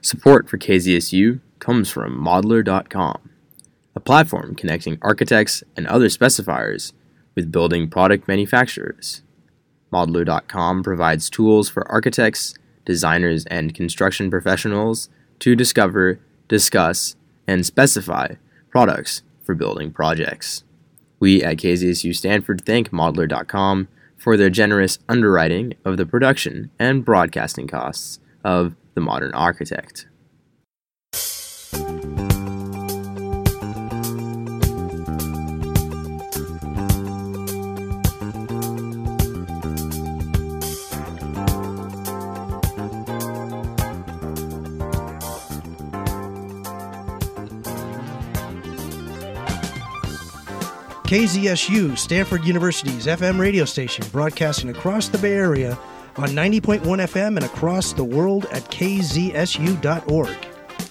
Support for KZSU comes from Modlar.com, a platform connecting architects and other specifiers with building product manufacturers. Modlar.com provides tools for architects, designers, and construction professionals to discover, discuss, and specify products for building projects. We at KZSU Stanford thank Modlar.com for their generous underwriting of the production and broadcasting costs of The Modern Architect. KZSU, Stanford University's FM radio station, broadcasting across the Bay Area on 90.1 FM and across the world at kzsu.org.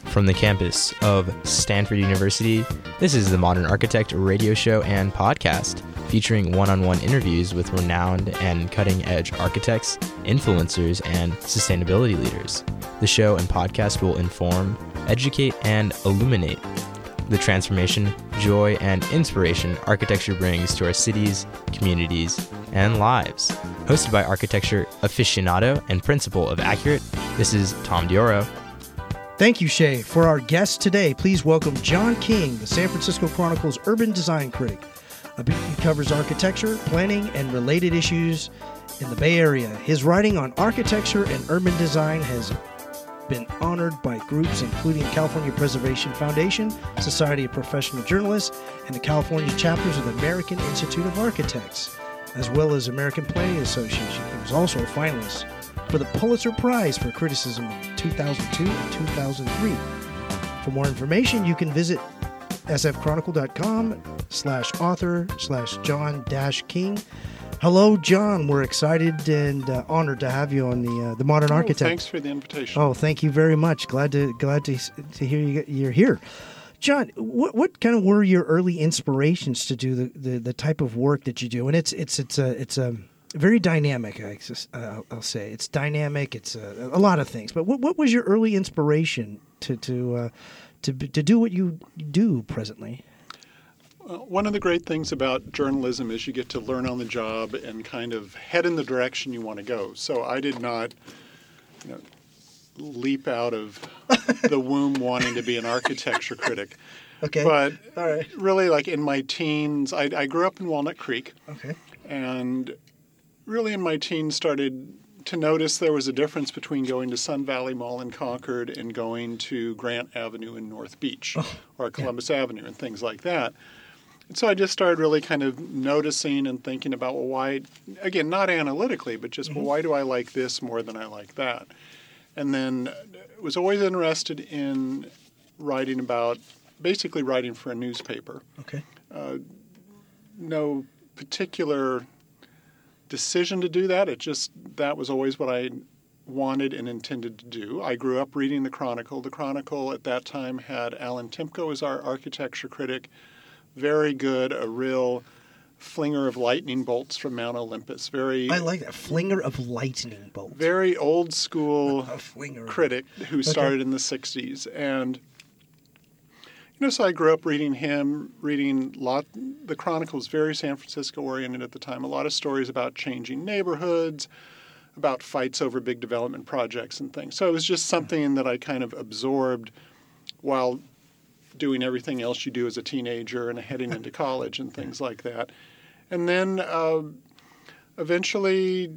From the campus of Stanford University, this is the Modern Architect radio show and podcast featuring one on one interviews with renowned and cutting edge architects, influencers, and sustainability leaders. The show and podcast will inform, educate, and illuminate the transformation, joy, and inspiration architecture brings to our cities, communities, and lives. Hosted by architecture aficionado and principal of Accurate, this is Tom Dioro. Thank you, Shay. For our guest today, please welcome John King, the San Francisco Chronicle's urban design critic. He covers architecture, planning, and related issues in the Bay Area. His writing on architecture and urban design has been honored by groups including California Preservation Foundation, Society of Professional Journalists, and the California chapters of the American Institute of Architects, as well as American Planning Association. He was also a finalist for the Pulitzer Prize for Criticism in 2002 and 2003. For more information, you can visit sfchronicle.com slash author slash John dash King. Hello, John. We're excited and uh, honored to have you on the uh, the Modern Oh, Architect. Thanks for the invitation. Oh, thank you very much. Glad to glad to to hear you, you're here. John, what what kind of were your early inspirations to do the, the, the type of work that you do? And it's it's it's a it's a very dynamic. I sus- uh, I'll say it's dynamic. It's a, a lot of things. But what what was your early inspiration to to uh, to to do what you do presently? Uh, one of the great things about journalism is you get to learn on the job and kind of head in the direction you want to go. So I did not you know, leap out of the womb wanting to be an architecture critic. Okay. But All right. really, like in my teens, I, I grew up in Walnut Creek. Okay. and really in my teens started to notice there was a difference between going to Sun Valley Mall in Concord and going to Grant Avenue in North Beach or Columbus Avenue and things like that. And so I just started really kind of noticing and thinking about, well, why, again, not analytically, but just, well, mm-hmm. why do I like this more than I like that? And then was always interested in writing about, basically writing for a newspaper Okay. Uh, no particular decision to do that. It just that was always what I wanted and intended to do. I grew up reading the Chronicle. The Chronicle at that time had Allan Temko as our architecture critic. Very good, a real flinger of lightning bolts from Mount Olympus. Very I like that flinger of lightning bolts. very old school A flinger. critic who started in the 60s and you know so i grew up reading him reading lot the chronicle was very san francisco oriented at the time a lot of stories about changing neighborhoods about fights over big development projects and things so it was just something that i kind of absorbed while doing everything else you do as a teenager and heading into college and things like that and then uh, eventually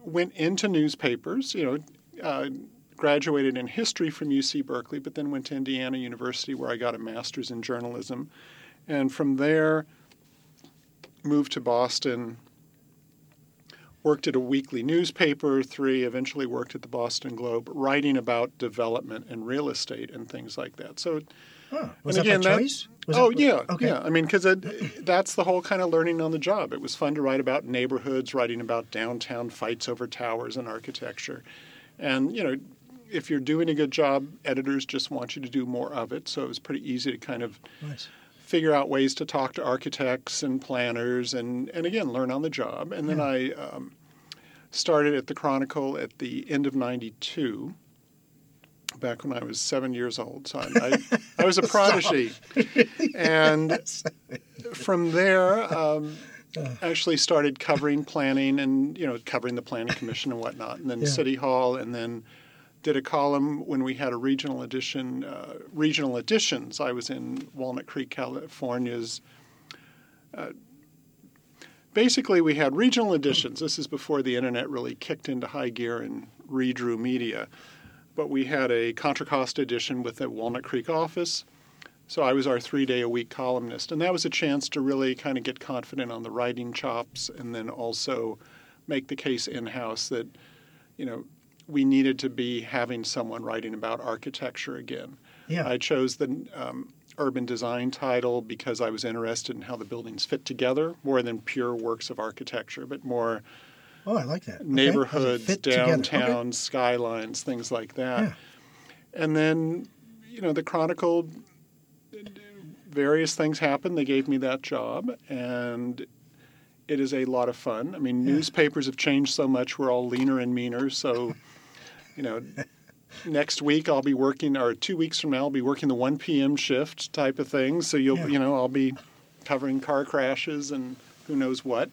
went into newspapers. You know, uh, graduated in history from UC Berkeley, but then went to Indiana University where I got a master's in journalism, and from there moved to Boston. Worked at a weekly newspaper, three, eventually worked at the Boston Globe, writing about development and real estate and things like that. So Huh. Was and that again, by choice? Oh yeah, Okay. yeah. I mean, because that's the whole kind of learning on the job. It was fun to write about neighborhoods, writing about downtown fights over towers and architecture, and you know, if you're doing a good job, editors just want you to do more of it. So it was pretty easy to kind of Nice. Figure out ways to talk to architects and planners, and and again learn on the job. And then I um, started at the Chronicle at the end of '92 back when I was seven years old. So I, I, I was a prodigy. and from there, um, actually started covering planning and, you know, covering the Planning Commission and whatnot, and then Yeah. City Hall, and then did a column when we had a regional edition, uh, regional editions. I was in Walnut Creek, California's basically we had regional editions. This is before the internet really kicked into high gear and redrew media. But we had a Contra Costa edition with the Walnut Creek office. So I was our three day a week columnist. And that was a chance to really kind of get confident on the writing chops and then also make the case in house that, you know, we needed to be having someone writing about architecture again. Yeah. I chose the um, urban design title because I was interested in how the buildings fit together more than pure works of architecture, but more oh, I like that. Okay. How does it neighborhoods, together? downtown, Okay. skylines, things like that. Yeah. And then, you know, the Chronicle, various things happened. They gave me that job, and it is a lot of fun. I mean, newspapers have changed so much. We're all leaner and meaner. So, you know, next week I'll be working, or two weeks from now I'll be working the 1 p.m. shift type of thing. So you'll, Yeah. you know, I'll be covering car crashes and who knows what.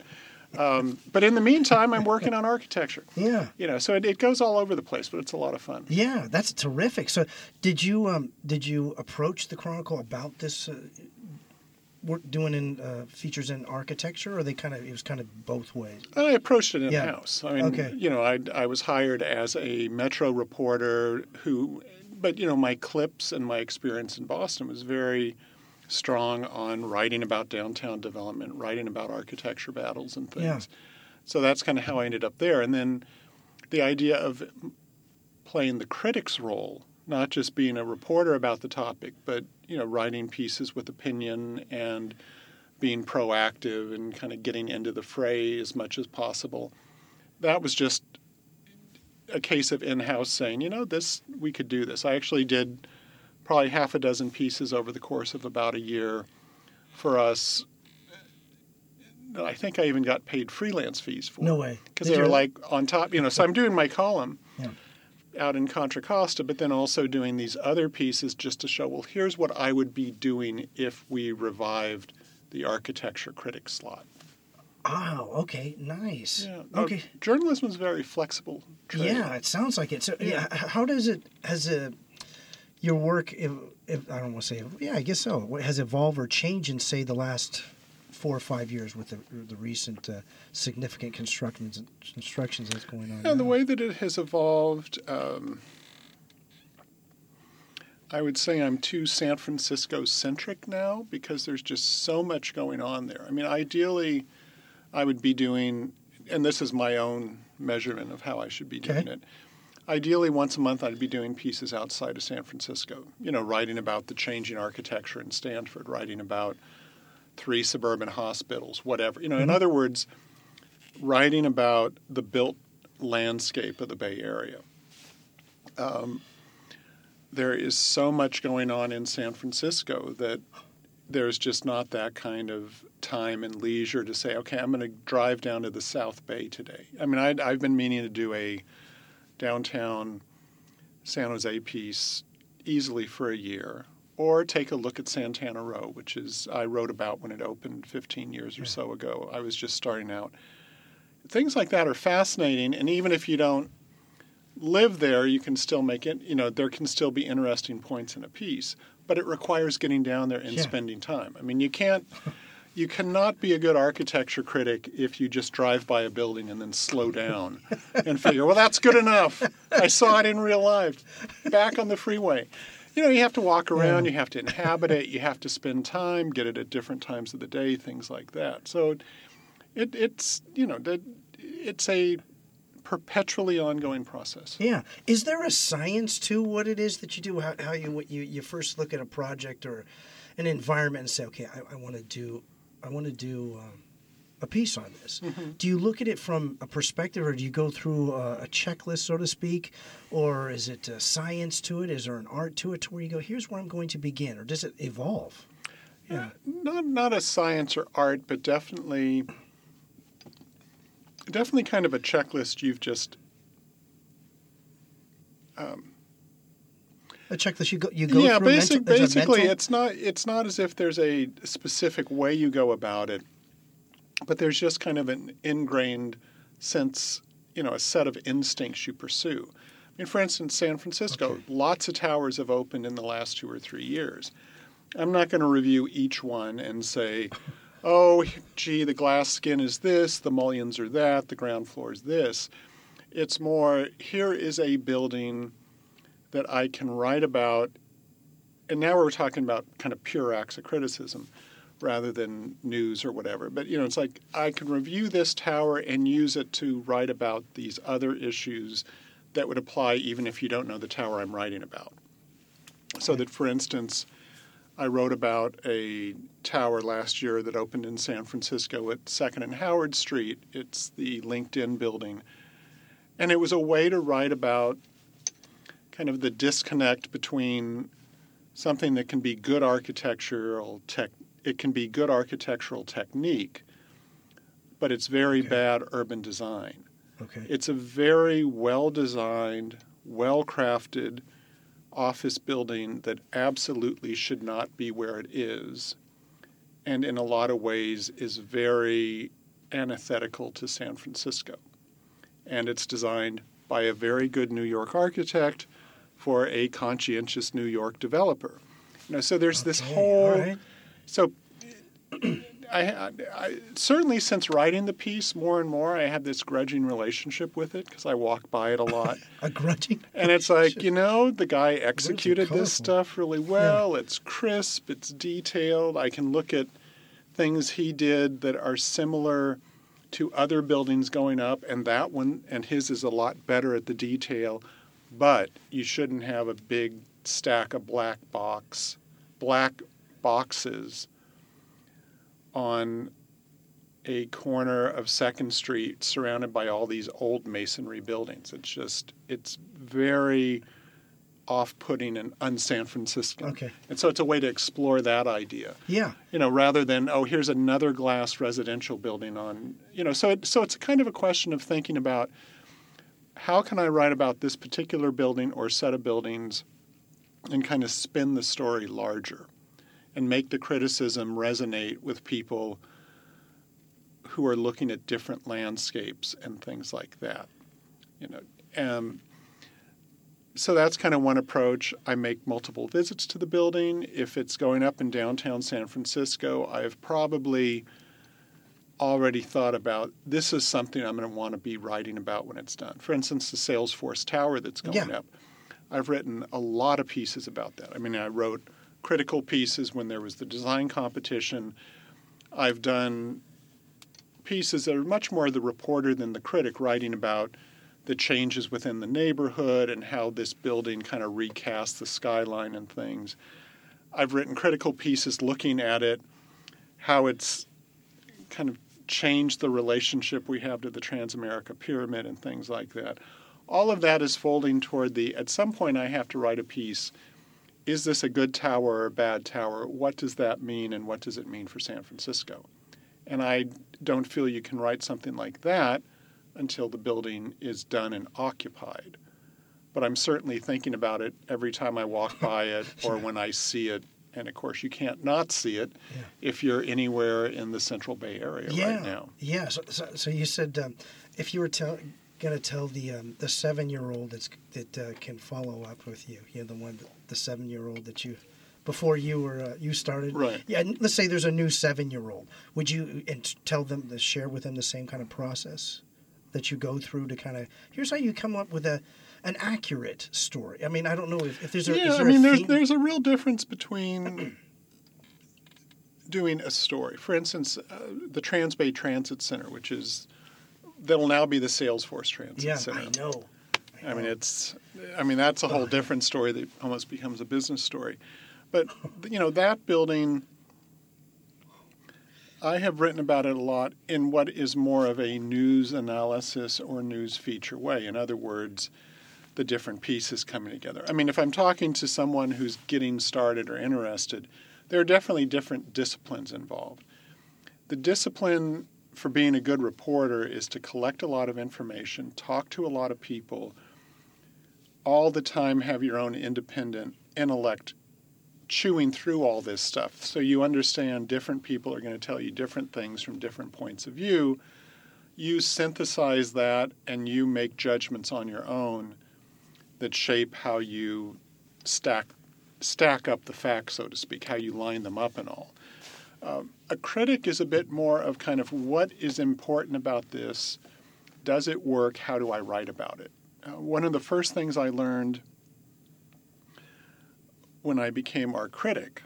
Um, but in the meantime, I'm working on architecture. Yeah. You know, so it, it goes all over the place, but it's a lot of fun. Yeah, that's terrific. So, did you um, did you approach the Chronicle about this uh, work doing in uh, features in architecture, or they kind of it was kind of both ways? And I approached it in Yeah. house. I mean, Okay. you know, I, I was hired as a Metro reporter who, but, you know, my clips and my experience in Boston was very strong on writing about downtown development, writing about architecture battles and things. Yeah. So that's kind of how I ended up there. And then the idea of playing the critic's role, not just being a reporter about the topic, but, you know, writing pieces with opinion and being proactive and kind of getting into the fray as much as possible. That was just a case of in-house saying, you know, this we could do this. I actually did probably half a dozen pieces over the course of about a year for us. I think I even got paid freelance fees for No way. because they were like on top. You know, so I'm doing my column Yeah. Out in Contra Costa, but then also doing these other pieces just to show, well, here's what I would be doing if we revived the architecture critic slot. Oh, okay, nice. Yeah. Okay. journalism is very flexible. trade. Yeah, it sounds like it. So, yeah, h- how does it has a your work? If, if I don't want to say, yeah, I guess so. What Has evolved or changed in say the last four or five years with the the recent uh, significant constructions constructions that's going on? Yeah, the way that it has evolved, um, I would say I'm too San Francisco centric now because there's just so much going on there. I mean, ideally, I would be doing, and this is my own measurement of how I should be doing Okay. it. Ideally, once a month, I'd be doing pieces outside of San Francisco. You know, writing about the changing architecture in Stanford, writing about three suburban hospitals, whatever. You know, in other words, writing about the built landscape of the Bay Area. Um, there is so much going on in San Francisco that there's just not that kind of time and leisure to say, okay, I'm going to drive down to the South Bay today. I mean, I'd, I've been meaning to do a downtown San Jose piece easily for a year, or take a look at Santana Row, which is I wrote about when it opened 15 years or so ago. I was just starting out. Things like that are fascinating, and even if you don't live there, you can still make it. You know, there can still be interesting points in a piece, but it requires getting down there and Yeah. spending time. I mean, you can't. You cannot be a good architecture critic if you just drive by a building and then slow down and figure, well, that's good enough. I saw it in real life. Back on the freeway. You know, you have to walk around, you have to inhabit it, you have to spend time, get it at different times of the day, things like that. So it, it's, you know, that- it's a perpetually ongoing process. Yeah. Is there a science to what it is that you do? How, how you, what you you first look at a project or an environment and say, okay, I, I want to do, I want to do um, a piece on this. Do you look at it from a perspective, or do you go through a, a checklist, so to speak, or is it a science to it? Is there an art to it, to where you go, here's where I'm going to begin, or does it evolve? Yeah. Not not a science or art, but definitely definitely kind of a checklist you've just um, a checklist you go you go yeah, basic, mental, basically, it's not it's not as if there's a specific way you go about it, but there's just kind of an ingrained sense, you know, a set of instincts you pursue. I mean, for instance, San Francisco, Okay. lots of towers have opened in the last two or three years. I'm not going to review each one and say, oh, gee, the glass skin is this, the mullions are that, the ground floor is this. It's more, here is a building that I can write about, and now we're talking about kind of pure acts of criticism rather than news or whatever. But, you know, it's like I can review this tower and use it to write about these other issues that would apply even if you don't know the tower I'm writing about. So that, for instance, I wrote about a tower last year that opened in San Francisco at 2nd and Howard Street. It's the LinkedIn building. And it was a way to write about kind of the disconnect between something that can be good architectural tech it can be good architectural technique, but it's very Okay. bad urban design. okay. It's a very well designed, well crafted office building that absolutely should not be where it is, and in a lot of ways is very antithetical to San Francisco. And it's designed by a very good New York architect for a conscientious New York developer. You know, so there's this whole right. So I, I, certainly since writing the piece more and more, I have this grudging relationship with it because I walk by it a lot. a grudging. And it's like, you know, the guy executed this stuff really well. It's crisp, it's detailed. I can look at things he did that are similar to other buildings going up, and that one and his is a lot better at the detail. But you shouldn't have a big stack of black box, black boxes on a corner of Second Street surrounded by all these old masonry buildings. It's just it's very off-putting and un-San Francisco. Okay. And so it's a way to explore that idea. Yeah. You know, rather than oh, here's another glass residential building on. You know, so it, so it's kind of a question of thinking about how can I write about this particular building or set of buildings, and kind of spin the story larger, and make the criticism resonate with people who are looking at different landscapes and things like that. You know, um, so that's kind of one approach. I make multiple visits to the building. If it's going up in downtown San Francisco, I've probably already thought about this is something I'm going to want to be writing about when it's done. For instance, the Salesforce Tower that's going Yeah. up. I've written a lot of pieces about that. I mean, I wrote critical pieces when there was the design competition. I've done pieces that are much more the reporter than the critic, writing about the changes within the neighborhood and how this building kind of recasts the skyline and things. I've written critical pieces looking at it, how it's kind of changed the relationship we have to the Transamerica Pyramid and things like that. All of that is folding toward the at some point I have to write a piece. Is this a good tower or a bad tower? What does that mean and what does it mean for San Francisco? And I don't feel you can write something like that until the building is done and occupied. But I'm certainly thinking about it every time I walk by it or when I see it. And of course, you can't not see it Yeah. if you're anywhere in the Central Bay Area yeah. right now. Yeah. So, so, so you said um, if you were tell, going to tell the um, the seven year old that's that uh, can follow up with you, you know, the one the seven year old that you before you were uh, you started. Right. Yeah. Let's say there's a new seven year old. Would you and tell them to share with them the same kind of process that you go through to kind of here's how you come up with a an accurate story. I mean, I don't know if, if there's a yeah, is I mean, there's there's a real difference between doing a story. For instance, uh, the Transbay Transit Center, which is that'll now be the Salesforce Transit yeah, Center. I know. I mean, it's, I mean, that's a whole different story that almost becomes a business story. But, you know, that building, I have written about it a lot in what is more of a news analysis or news feature way. In other words, the different pieces coming together. I mean, if I'm talking to someone who's getting started or interested, there are definitely different disciplines involved. The discipline for being a good reporter is to collect a lot of information, talk to a lot of people, all the time have your own independent intellect chewing through all this stuff. So you understand different people are going to tell you different things from different points of view. You synthesize that and you make judgments on your own that shape how you stack stack up the facts, so to speak, how you line them up and all. Um, a critic is a bit more of kind of what is important about this. Does it work? How do I write about it? Uh, one of the first things I learned when I became our critic,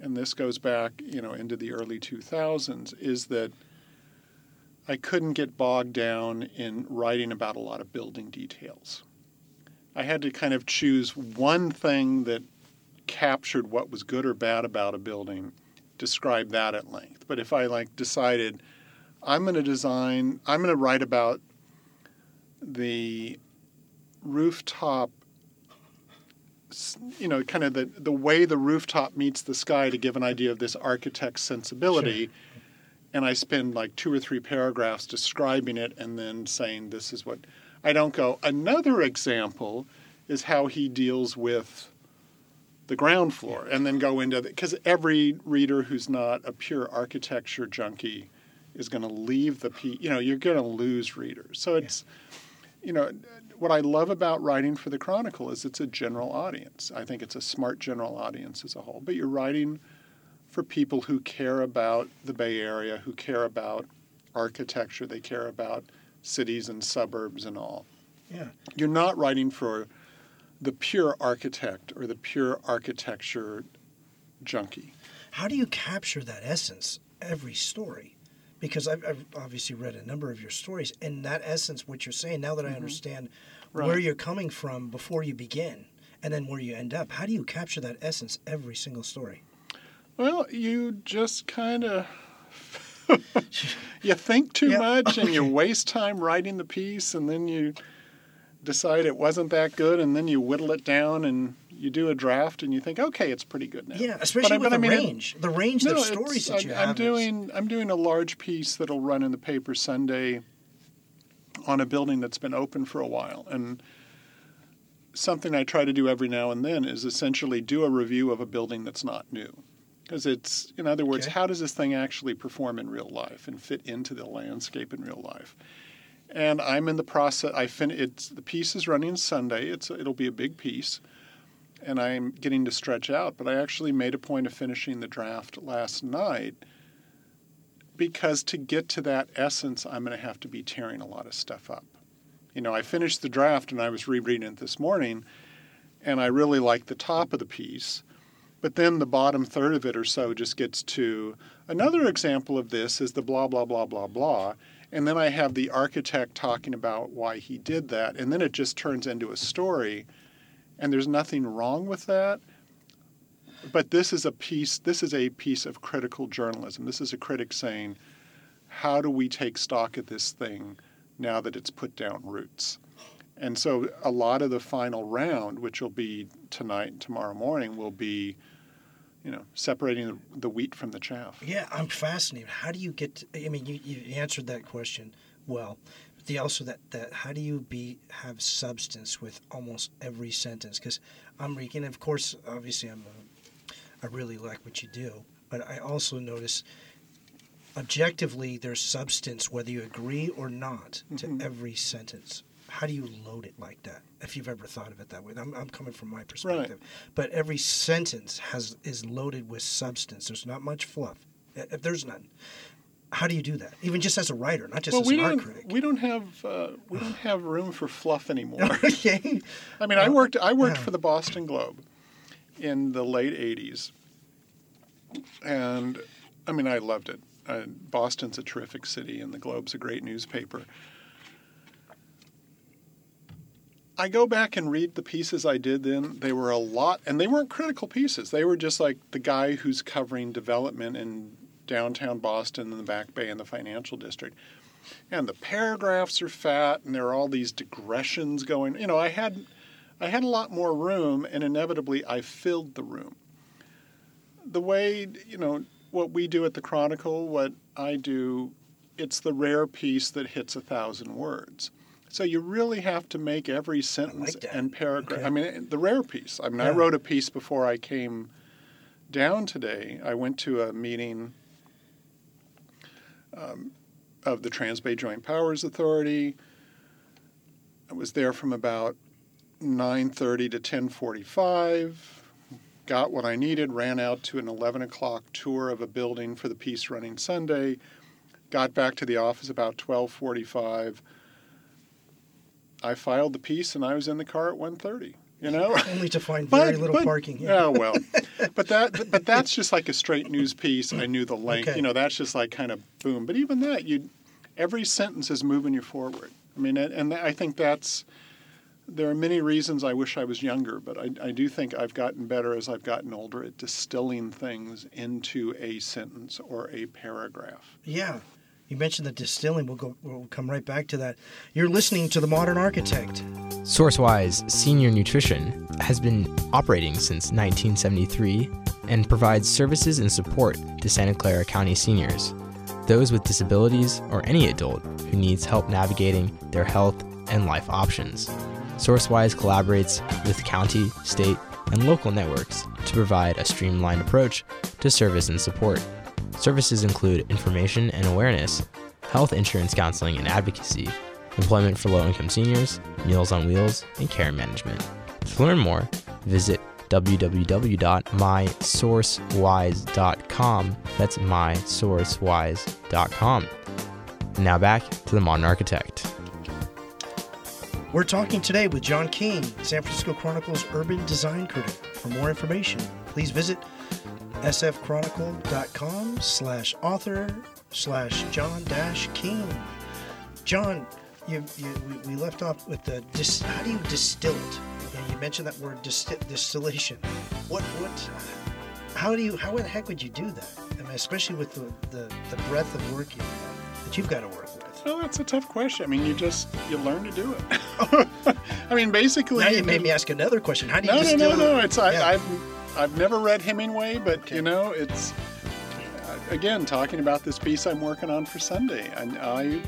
and this goes back, you know, into the early 2000s, is that I couldn't get bogged down in writing about a lot of building details. I had to kind of choose one thing that captured what was good or bad about a building, describe that at length. But if I like decided I'm going to design, I'm going to write about the rooftop you know, kind of the, the way the rooftop meets the sky to give an idea of this architect's sensibility. Sure. And I spend like two or three paragraphs describing it and then saying this is what I don't go. Another example is how he deals with the ground floor and then go into because every reader who's not a pure architecture junkie is going to leave the p you know you're going to lose readers so it's yeah. You know what I love about writing for the Chronicle is it's a general audience. I think it's a smart general audience as a whole. But you're writing for people who care about the Bay Area, who care about architecture, they care about cities and suburbs and all. Yeah. You're not writing for the pure architect or the pure architecture junkie. How do you capture that essence every story? Because I've, I've, obviously read a number of your stories, and that essence, what you're saying, now that I mm-hmm. understand right. where you're coming from before you begin, and then where you end up, how do you capture that essence every single story? Well, you just kind of you think too yep. much, and you waste time writing the piece, and then you decide it wasn't that good, and then you whittle it down and you do a draft and you think, okay, it's pretty good now. Yeah, especially but, with but the I mean, range, the range no, of stories that you I'm, have. I'm doing, I'm doing a large piece that'll run in the paper Sunday on a building that's been open for a while, and something I try to do every now and then is essentially do a review of a building that's not new. Because it's, in other words, okay. how does this thing actually perform in real life and fit into the landscape in real life? And I'm in the process. I fin. It's the piece is running Sunday. It's it'll be a big piece and I'm getting to stretch out, but I actually made a point of finishing the draft last night because to get to that essence, I'm going to have to be tearing a lot of stuff up. You know, I finished the draft and I was rereading it this morning, and I really like the top of the piece, but then the bottom third of it or so just gets to another example of this is the blah, blah, blah, blah, blah. And then I have the architect talking about why he did that, and then it just turns into a story and there's nothing wrong with that. But this is a piece. This is a piece of critical journalism. This is a critic saying, "How do we take stock of this thing now that it's put down roots?" And so, a lot of the final round, which will be tonight and tomorrow morning, will be, you know, separating the, wheat from the chaff. Yeah, I'm fascinated. How do you get? To, I mean, you, you answered that question well the also that that how do you be have substance with almost every sentence? Because I'm reading, of course, obviously, I'm a, I really like what you do, but I also notice objectively there's substance whether you agree or not to mm-hmm. every sentence. How do you load it like that? If you've ever thought of it that way, I'm, I'm coming from my perspective. Right. But every sentence has is loaded with substance. There's not much fluff. If there's none, how do you do that? Even just as a writer, not just well, as an art critic. We don't have uh, we don't have room for fluff anymore. okay. I mean, I worked I worked yeah. for the Boston Globe in the late '80s, and I mean, I loved it. Uh, Boston's a terrific city, and the Globe's a great newspaper. I go back and read the pieces I did then. They were a lot, and they weren't critical pieces. They were just like the guy who's covering development and downtown Boston and the Back Bay and the financial district. And the paragraphs are fat, and there are all these digressions going. You know, I had, I had a lot more room, and inevitably I filled the room. The way you know what we do at the Chronicle, what I do, it's the rare piece that hits a thousand words. So you really have to make every sentence that. and paragraph. Okay. I mean, the rare piece. I mean, I wrote a piece before I came down today. I went to a meeting um, of the Transbay Joint Powers Authority. I was there from about 9:30 to 10:45. Got what I needed. Ran out to an 11 o'clock tour of a building for the piece Running Sunday. Got back to the office about 12:45. I filed the piece and I was in the car at 1:30. You know. Only to find very But- little but- parking. Yeah. Oh well, but that but that's just like a straight news piece. I knew the length. Okay. You know, that's just like kind of boom. But even that, you every sentence is moving you forward. I mean, and, and I think that's there are many reasons I wish I was younger, but I, I do think I've gotten better as I've gotten older at distilling things into a sentence or a paragraph. Yeah. You mentioned the distilling. We'll go. We'll come right back to that. You're listening to the Modern Architect. SourceWise Senior Nutrition has been operating since 1973 and provides services and support to Santa Clara County seniors, those with disabilities, or any adult who needs help navigating their health and life options. SourceWise collaborates with county, state, and local networks to provide a streamlined approach to service and support. Services include information and awareness, health insurance counseling and advocacy, employment for low income seniors, Meals on Wheels, and care management. To learn more, visit www.mysourcewise.com. That's mysourcewise.com. Now back to the modern architect. We're talking today with John King, San Francisco Chronicle's urban design critic. For more information, please visit sfchronicle.com slash author slash John dash King. John, you, you, we, we left off with the dis, how do you distill it? You mentioned that word disti- distillation. What what? How do you? How the heck would you do that? I mean, especially with the, the, the breadth of work you, that you've got to work with. Oh, that's a tough question. I mean, you just you learn to do it. I mean, basically, Now you made me ask another question. How do you No, no, no, no. it? It's I, Yeah. I've I've never read Hemingway, but Okay. you know, it's uh, again talking about this piece I'm working on for Sunday, and I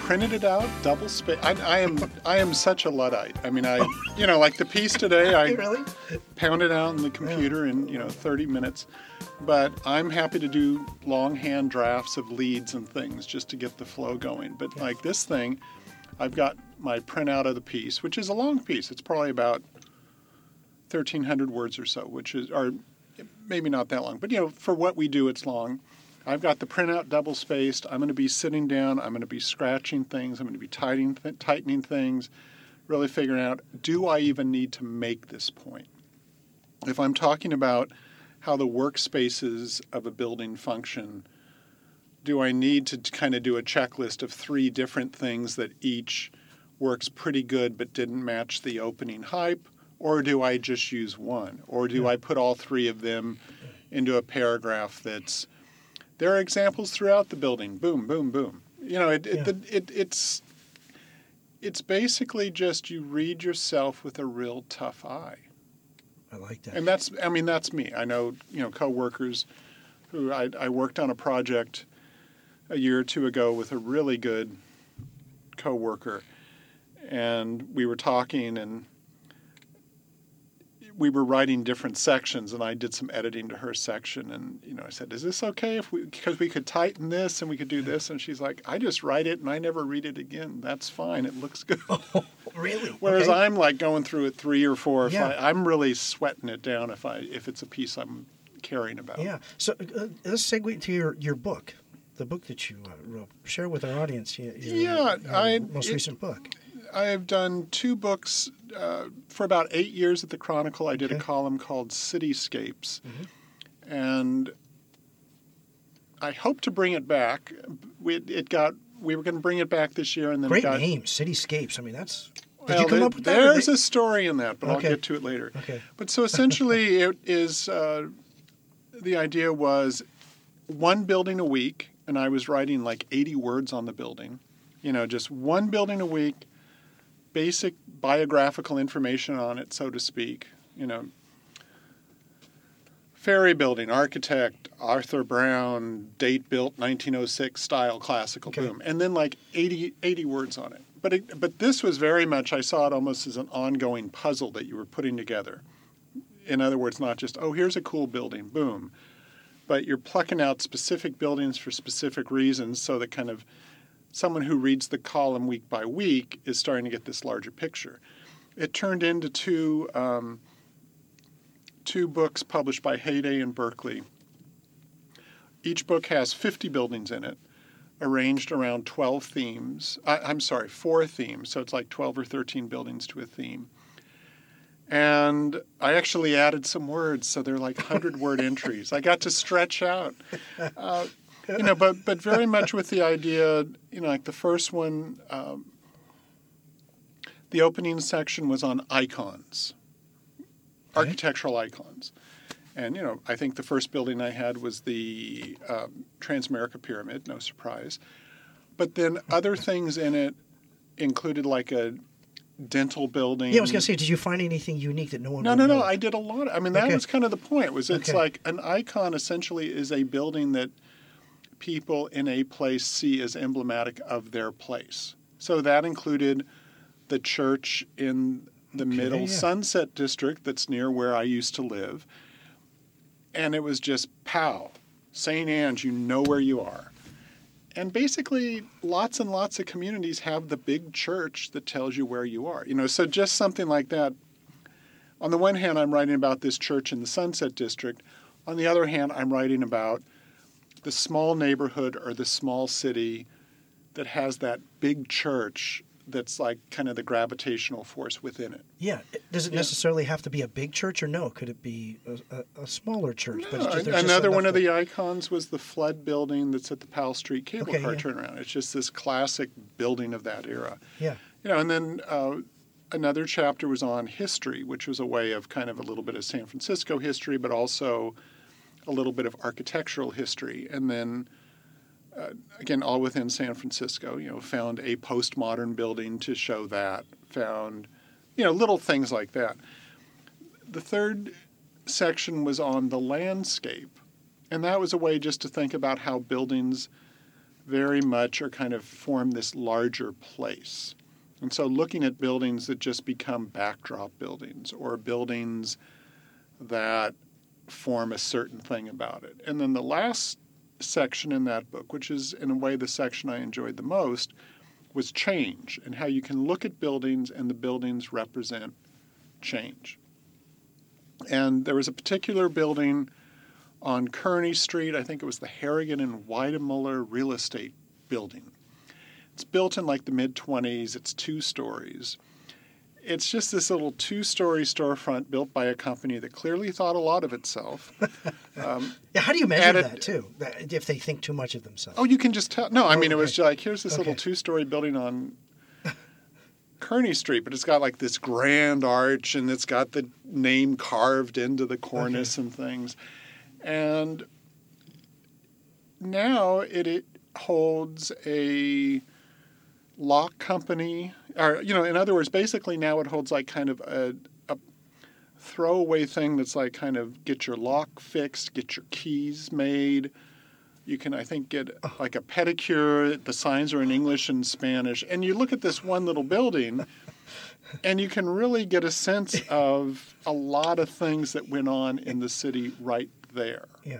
printed it out double space. I, I am I am such a luddite. I mean, I you know like the piece today, I really? pounded out on the computer in you know 30 minutes. But I'm happy to do longhand drafts of leads and things just to get the flow going. But like this thing, I've got my printout of the piece, which is a long piece. It's probably about 1,300 words or so, which is, or maybe not that long, but you know, for what we do, it's long. I've got the printout double spaced. I'm going to be sitting down. I'm going to be scratching things. I'm going to be tightening, th- tightening things, really figuring out do I even need to make this point? If I'm talking about how the workspaces of a building function, do I need to kind of do a checklist of three different things that each works pretty good but didn't match the opening hype? Or do I just use one? Or do I put all three of them into a paragraph that's there are examples throughout the building. Boom, boom, boom. You know, it, it, Yeah. the, it it's it's basically just you read yourself with a real tough eye. I like that. And that's, I mean, that's me. I know, you know, coworkers who I, I worked on a project a year or two ago with a really good coworker, and we were talking, and we were writing different sections, and I did some editing to her section, and you know, I said, "Is this okay if we because we could tighten this and we could do this?" And she's like, "I just write it and I never read it again. That's fine. It looks good." really? Whereas Okay. I'm like going through it three or four. Yeah. I, I'm really sweating it down if I if it's a piece I'm caring about. Yeah. So uh, let's segue to your, your book, the book that you uh, wrote. Share with our audience. Your, your, Yeah, your I- most it- recent book. I have done two books uh, for about eight years at the Chronicle. I did a column called Cityscapes, Mm-hmm. and I hope to bring it back. We, it got we were going to bring it back this year, and then Great got, name, Cityscapes. I mean, that's. Did Well, you come there- up with that? There's they- a story in that, but I'll get to it later. Okay. But so essentially, it is uh, the idea was one building a week, and I was writing like 80 words on the building. You know, just one building a week, basic biographical information on it, so to speak. You know, ferry building, architect, Arthur Brown, date built 1906 style classical Okay. boom, and then like 80, 80 words on it. but it, but this was very much I saw it almost as an ongoing puzzle that you were putting together. In other words, not just oh here's a cool building, boom, but you're plucking out specific buildings for specific reasons, so that kind of someone who reads the column week by week is starting to get this larger picture. It turned into two um, two books published by Heyday and Berkeley. Each book has 50 buildings in it, arranged around 12 themes. I, I'm sorry, four themes. So it's like 12 or 13 buildings to a theme. And I actually added some words, so they're like 100 word entries. I got to stretch out. Uh, you know, but but very much with the idea, you know, like the first one, um, the opening section was on icons, architectural icons, and you know, I think the first building I had was the um, Transamerica Pyramid, no surprise, but then other things in it included like a dental building. Yeah, I was gonna say, did you find anything unique that no one? No, no, no. I did a lot. Of, I mean, that Okay. was kind of the point. Was it's Okay. like an icon essentially is a building that people in a place see as emblematic of their place. So that included the church in the middle yeah. Sunset District that's near where I used to live, and it was just pow, St. Anne's. You know where you are. And basically, lots and lots of communities have the big church that tells you where you are. You know, so just something like that on the one hand, I'm writing about this church in the Sunset District. On the other hand, I'm writing about the small neighborhood or the small city that has that big church that's like kind of the gravitational force within it. Yeah. Does it Yeah. necessarily have to be a big church, or no? Could it be a, a, a smaller church? No, just, another one of to- the icons was the Flood building that's at the Powell Street cable Okay, car yeah. turnaround. It's just this classic building of that era. Yeah. You know, and then uh, another chapter was on history, which was a way of kind of a little bit of San Francisco history, but also a little bit of architectural history. And then, uh, again, all within San Francisco, you know, found a postmodern building to show that, found, you know, little things like that. The third section was on the landscape. And that was a way just to think about how buildings very much are kind of form this larger place. And so looking at buildings that just become backdrop buildings or buildings that form a certain thing about it. And then the last section in that book, which is in a way the section I enjoyed the most, was change and how you can look at buildings and the buildings represent change. And there was a particular building on Kearny Street, I think it was the Harrigan and Weidenmuller Real Estate Building. It's built in like the mid 20s, it's two stories. It's just this little two story storefront built by a company that clearly thought a lot of itself. Um, Yeah. How do you measure that too? If they think too much of themselves. oh, you can just tell. No, I mean, it was okay. like here's this little two story building on Kearny Street, but it's got like this grand arch and it's got the name carved into the cornice and things. And now it, it holds a lock company, or, you know, in other words, basically now it holds like kind of a, a throwaway thing that's like kind of get your lock fixed, get your keys made. You can, I think, get like a pedicure. The signs are in English and Spanish. And you look at this one little building, and you can really get a sense of a lot of things that went on in the city right there. Yeah.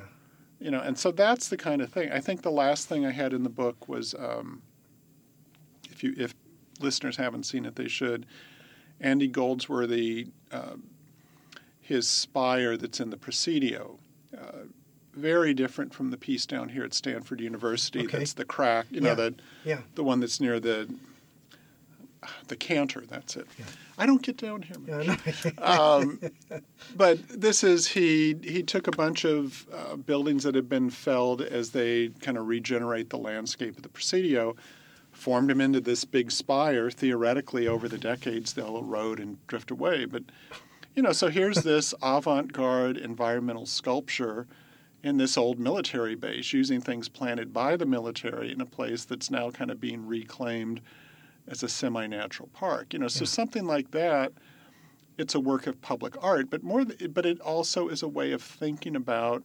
You know, and so that's the kind of thing. I think the last thing I had in the book was, um, if you if listeners haven't seen it, they should. Andy Goldsworthy, uh, his spire that's in the Presidio, uh, very different from the piece down here at Stanford University. Okay. That's the crack, you know, Yeah. the Yeah. the one that's near the the Cantor. That's it. Yeah. I don't get down here. Much no. um, but this is he he took a bunch of uh, buildings that had been felled as they kind of regenerate the landscape of the Presidio, formed them into this big spire. Theoretically, over the decades, they'll erode and drift away. But you know, so here's this avant-garde environmental sculpture in this old military base, using things planted by the military in a place that's now kind of being reclaimed as a semi-natural park. You know, so something like that it's a work of public art, but more, th- but it also is a way of thinking about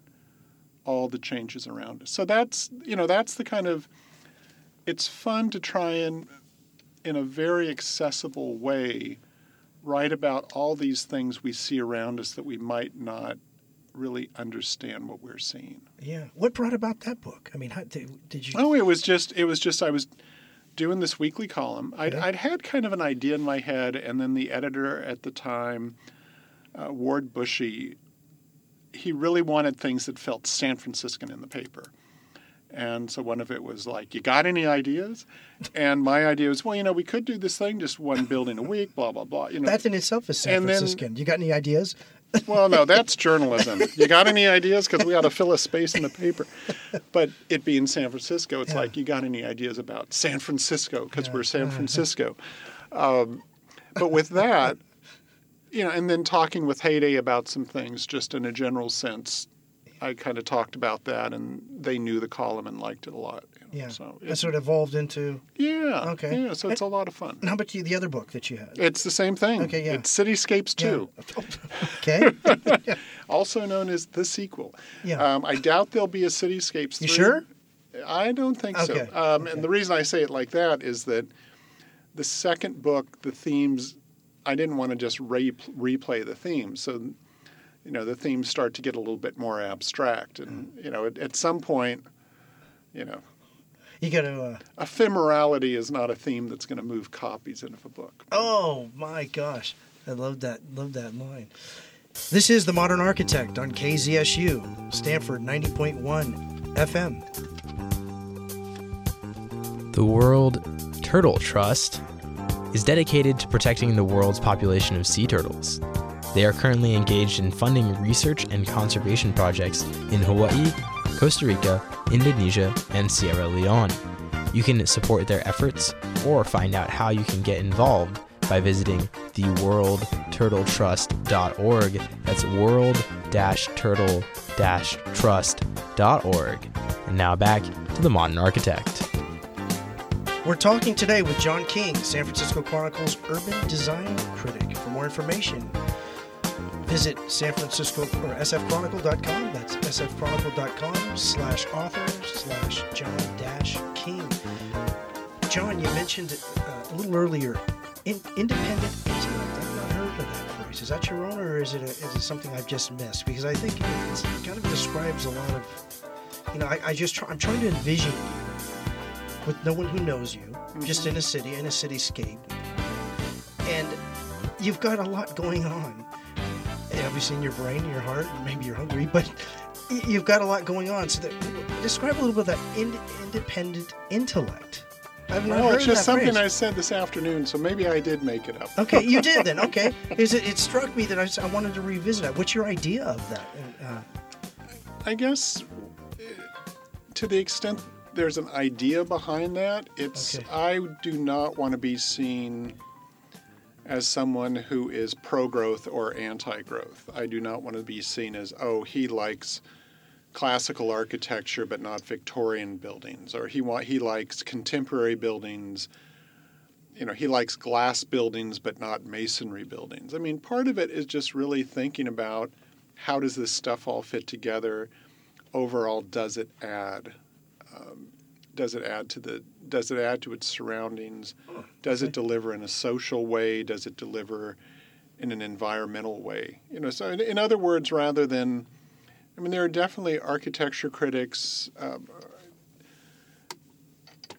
all the changes around us. So that's you know that's the kind of it's fun to try and in a very accessible way, write about all these things we see around us that we might not really understand what we're seeing. Yeah. What brought about that book? I mean, how, did, did you? Oh, it was just it was just I was doing this weekly column. I'd, Okay. I'd had kind of an idea in my head, and then the editor at the time, uh, Ward Bushee, he really wanted things that felt San Franciscan in the paper. And so one of it was like, "You got any ideas?" And my idea was, "Well, you know, we could do this thing, just one building a week, blah blah blah." You know, That in itself is San And then- Franciscan. you got any ideas? well, no, that's journalism. You got any ideas? Because we got to fill a space in the paper. But it being San Francisco, it's Yeah. like you got any ideas about San Francisco? Because we're San Francisco. Um, but with that, you know, and then talking with Heyday about some things, just in a general sense, I kind of talked about that, and they knew the column and liked it a lot. you know, Yeah. So it, sort of evolved into. yeah. Okay. Yeah. So it's a lot of fun. How about you, the other book that you had? It's the same thing. Okay, yeah. It's Cityscapes too. Yeah. okay. also known as the sequel. Yeah. Um, I doubt there'll be a Cityscapes. You sure? I don't think Okay, so. Um, okay. And the reason I say it like that is that the second book, the themes, I didn't want to just re- replay the themes. So, you know, the themes start to get a little bit more abstract. And, you know, at, at some point, you know, You got to. Uh, ephemerality is not a theme that's going to move copies into a book. oh my gosh, I love that. Love that line. This is the Modern Architect on KZSU, Stanford 90.1 FM. The World Turtle Trust is dedicated to protecting the world's population of sea turtles. They are currently engaged in funding research and conservation projects in Hawaii, Costa Rica, Indonesia, and Sierra Leone. You can support their efforts or find out how you can get involved by visiting theworldturtletrust.org. That's world-turtle-trust.org. And now back to the modern architect. We're talking today with John King, San Francisco Chronicle's urban design critic. For more information, visit San Francisco or sfchronicle.com. That's sfchronicle.com slash author slash John dash King. John, you mentioned uh, a little earlier, in, independent intellect. I've not heard of that phrase. Is that your own, or is it a, is it something I've just missed? Because I think it's, it kind of describes a lot of, you know, I, I just try, I'm trying to envision you with no one who knows you, just in a city, in a cityscape. And you've got a lot going on. Obviously, in your brain, your heart, maybe you're hungry, but you've got a lot going on. So, that, describe a little bit of that in, independent intellect. I've Well, it's just something phrase. I said this afternoon, so maybe I did make it up. Okay, you did then. Okay, is it? It struck me that I wanted to revisit it. What's your idea of that? Uh, I guess uh, to the extent there's an idea behind that, it's Okay. I do not want to be seen as someone who is pro-growth or anti-growth. I do not want to be seen as oh he likes classical architecture but not Victorian buildings, or he want he likes contemporary buildings. You know, he likes glass buildings but not masonry buildings. I mean, part of it is just really thinking about how does this stuff all fit together. Overall, does it add? Um, does it add to the? Does it add to its surroundings? Does it deliver in a social way? Does it deliver in an environmental way? You know, so in, in other words, rather than, I mean, there are definitely architecture critics. Um,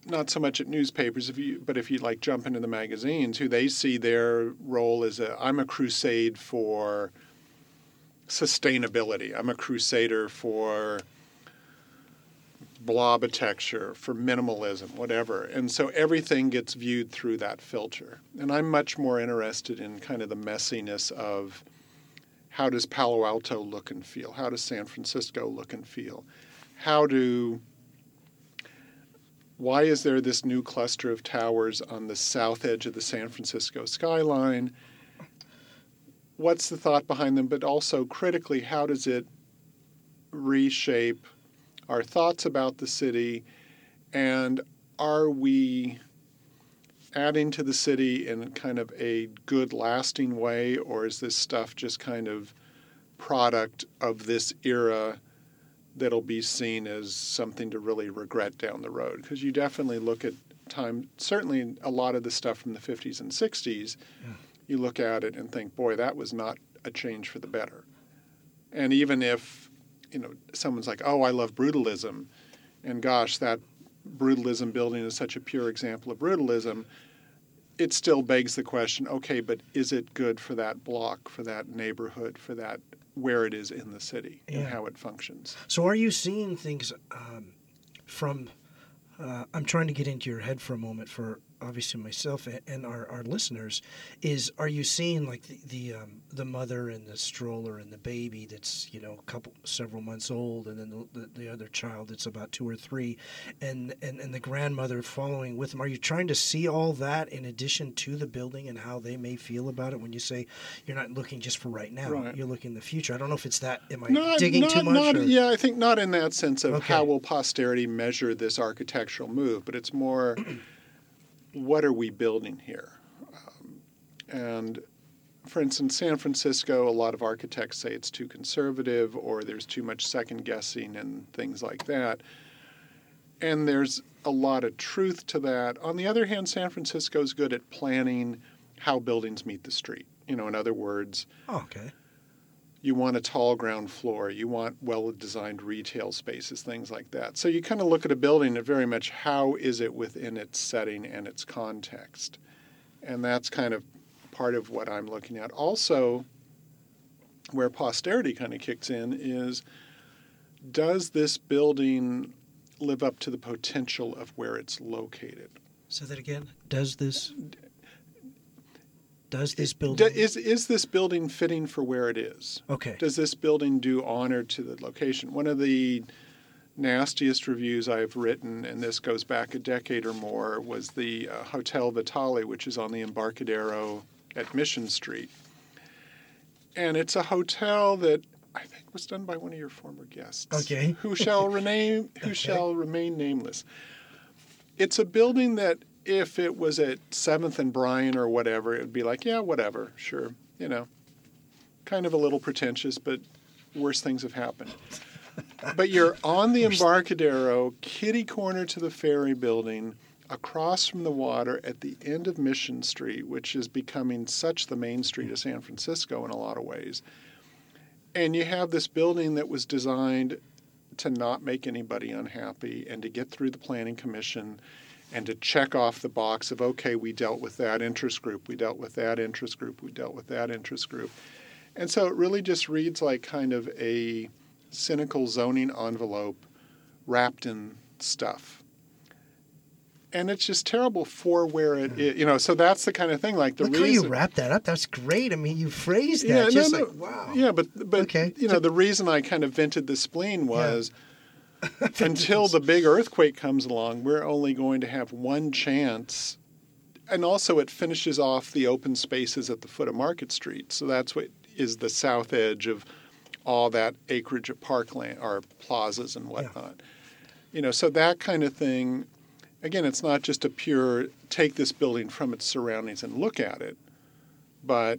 not so much at newspapers, if you, but if you like jump into the magazines, who they see their role as a, I'm a crusade for sustainability. I'm a crusader for blobitecture, for minimalism, whatever. And so everything gets viewed through that filter. And I'm much more interested in kind of the messiness of how does Palo Alto look and feel? How does San Francisco look and feel? How do why is there this new cluster of towers on the south edge of the San Francisco skyline? What's the thought behind them? But also critically, how does it reshape our thoughts about the city? And are we adding to the city in kind of a good, lasting way, or is this stuff just kind of product of this era that'll be seen as something to really regret down the road? Because you definitely look at time, certainly a lot of the stuff from the 50s and 60s, you look at it and think, boy, that was not a change for the better. And even if, you know, someone's like, oh, I love brutalism, and gosh, that brutalism building is such a pure example of brutalism, it still begs the question okay, but is it good for that block, for that neighborhood, for that where it is in the city Yeah. and how it functions? So are you seeing things um, from? Uh, I'm trying to get into your head for a moment for obviously myself and our, our listeners. Is are you seeing like the the, um, the mother and the stroller and the baby that's you know a couple several months old, and then the, the, the other child that's about two or three, and, and and the grandmother following with them? Are you trying to see all that in addition to the building and how they may feel about it? When you say you're not looking just for right now, Right. you're looking in the future. I don't know if it's that. Am I Not, digging not, too much? not- yeah, I think not in that sense of Okay. how will posterity measure this architectural move, but it's more what are we building here? Um, and for instance, San Francisco, a lot of architects say it's too conservative or there's too much second guessing and things like that. And there's a lot of truth to that. On the other hand, San Francisco is good at planning how buildings meet the street. You know, in other words, Oh, okay. You want a tall ground floor, you want well designed retail spaces, things like that. So you kind of look at a building at very much how is it within its setting and its context. And that's kind of part of what I'm looking at. Also, where posterity kind of kicks in is does this building live up to the potential of where it's located? So that again. Does this does this Do- building is, is this building fitting for where it is? okay? does this building do honor to the location? One of the nastiest reviews I've written, and this goes back a decade or more, was the uh, Hotel Vitale, which is on the Embarcadero at Mission Street. And it's a hotel that I think was done by one of your former guests. Okay. Who shall remain who shall remain nameless. It's a building that if it was at Seventh and Bryant or whatever, it would be like, yeah, whatever, sure, you know, kind of a little pretentious, but worse things have happened. but you're on the Embarcadero, kitty corner to the ferry building, across from the water at the end of Mission Street, which is becoming such the main street of San Francisco in a lot of ways. And you have this building that was designed to not make anybody unhappy and to get through the planning commission and to check off the box of okay we dealt with that interest group we dealt with that interest group we dealt with that interest group and so it really just reads like kind of a cynical zoning envelope wrapped in stuff and it's just terrible for where it is you know so that's the kind of thing like the Look reason how you wrap that up. That's great. I mean, you phrased that yeah, just no, no. like wow. Yeah, but but Okay. you know So- the reason I kind of vented the spleen was until the big earthquake comes along, we're only going to have one chance. And also, it finishes off the open spaces at the foot of Market Street. So that's what is the south edge of all that acreage of parkland or plazas and whatnot. You know, so that kind of thing. Again, it's not just a pure take this building from its surroundings and look at it, but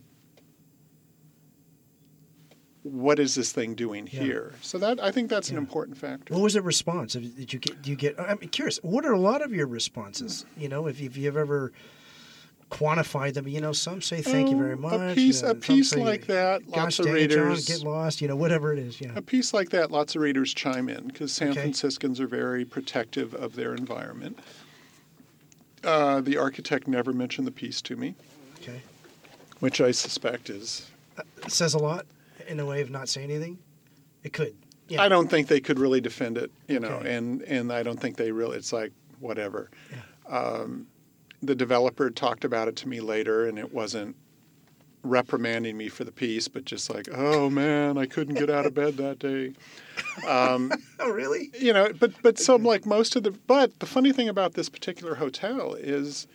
what is this thing doing Yeah. here? So that I think that's Yeah. an important factor. What was the response? Did you get? Do you get? I'm curious. What are a lot of your responses? You know, if, if you've ever quantified them, you know, some say thank you very Um, much. A piece, you know, a piece say, like that, lots of it, John, readers. get lost. You know, whatever it is. Yeah. A piece like that, lots of readers chime in because San Okay. Franciscans are very protective of their environment. Uh, the architect never mentioned the piece to me, Okay. which I suspect is. It says a lot in a way of not saying anything. It could. Yeah. I don't think they could really defend it, you know, Okay. and and I don't think they really. It's like whatever. Um, the developer talked about it to me later, and it wasn't reprimanding me for the piece, but just like, oh man, I couldn't get out of bed that day. Um, Oh, really? you know, but but so like most of the but the funny thing about this particular hotel is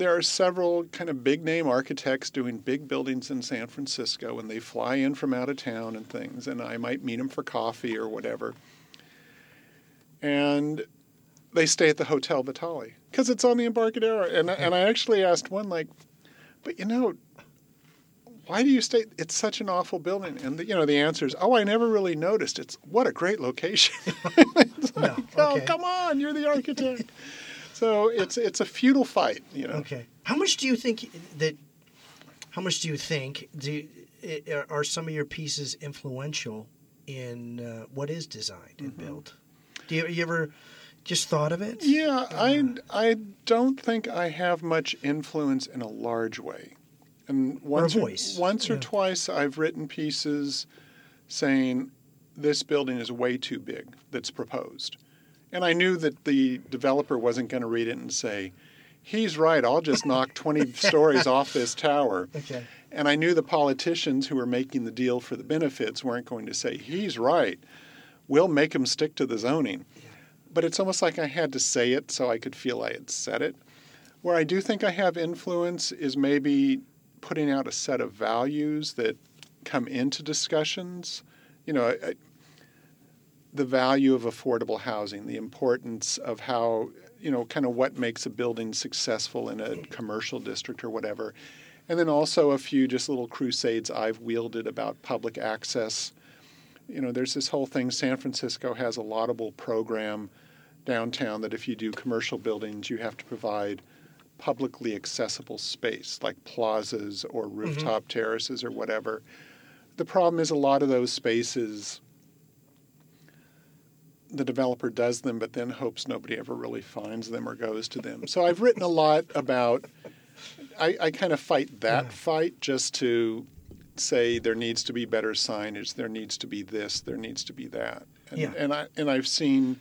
there are several kind of big name architects doing big buildings in San Francisco and they fly in from out of town and things and I might meet them for coffee or whatever. And they stay at the Hotel Vitale because it's on the Embarcadero and I- and I actually asked one like but you know why do you stay? It's such an awful building. And the, you know, the answer is, oh, I never really noticed. It's what a great location. It's No. oh, Okay. come on, you're the architect. So it's it's a futile fight, you know. Okay. How much do you think that? How much do you think do are some of your pieces influential in uh, what is designed and Mm-hmm. built? Do you, you ever just thought of it? Yeah, I I don't think I have much influence in a large way. And once voice, once or twice I've written pieces saying this building is way too big that's proposed. And I knew that the developer wasn't going to read it and say, "He's right, I'll just knock 20 stories off this tower." Okay. And I knew the politicians who were making the deal for the benefits weren't going to say, he's right. We'll make him stick to the zoning. But it's almost like I had to say it so I could feel I had said it. Where I do think I have influence is maybe putting out a set of values that come into discussions. You know, I- the value of affordable housing, the importance of how, you know, kind of what makes a building successful in a commercial district or whatever. And then also a few just little crusades I've wielded about public access. You know, there's this whole thing San Francisco has a laudable program downtown that if you do commercial buildings, you have to provide publicly accessible space like plazas or mm-hmm. rooftop terraces or whatever. The problem is a lot of those spaces the developer does them but then hopes nobody ever really finds them or goes to them. So I've written a lot about I, I kind of fight that fight just to say there needs to be better signage, there needs to be this, there needs to be that. And, Yeah. and I and I've seen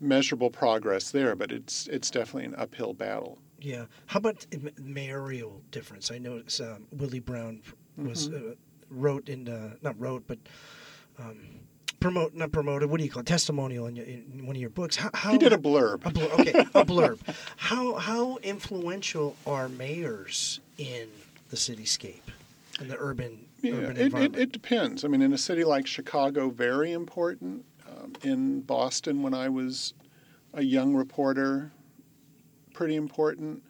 measurable progress there, but it's it's definitely an uphill battle. Yeah. How about mayoral difference? I know um, Willie Brown was Mm-hmm. uh, wrote in uh, not wrote but um, promote not promoted. What do you call it? testimonial in, your, in one of your books? How, how He did a blurb. A blurb. Okay, a blurb. How how influential are mayors in the cityscape, in the urban Yeah, urban it, it, environment? it depends. I mean, in a city like Chicago, very important. Um, in Boston, when I was a young reporter, pretty important.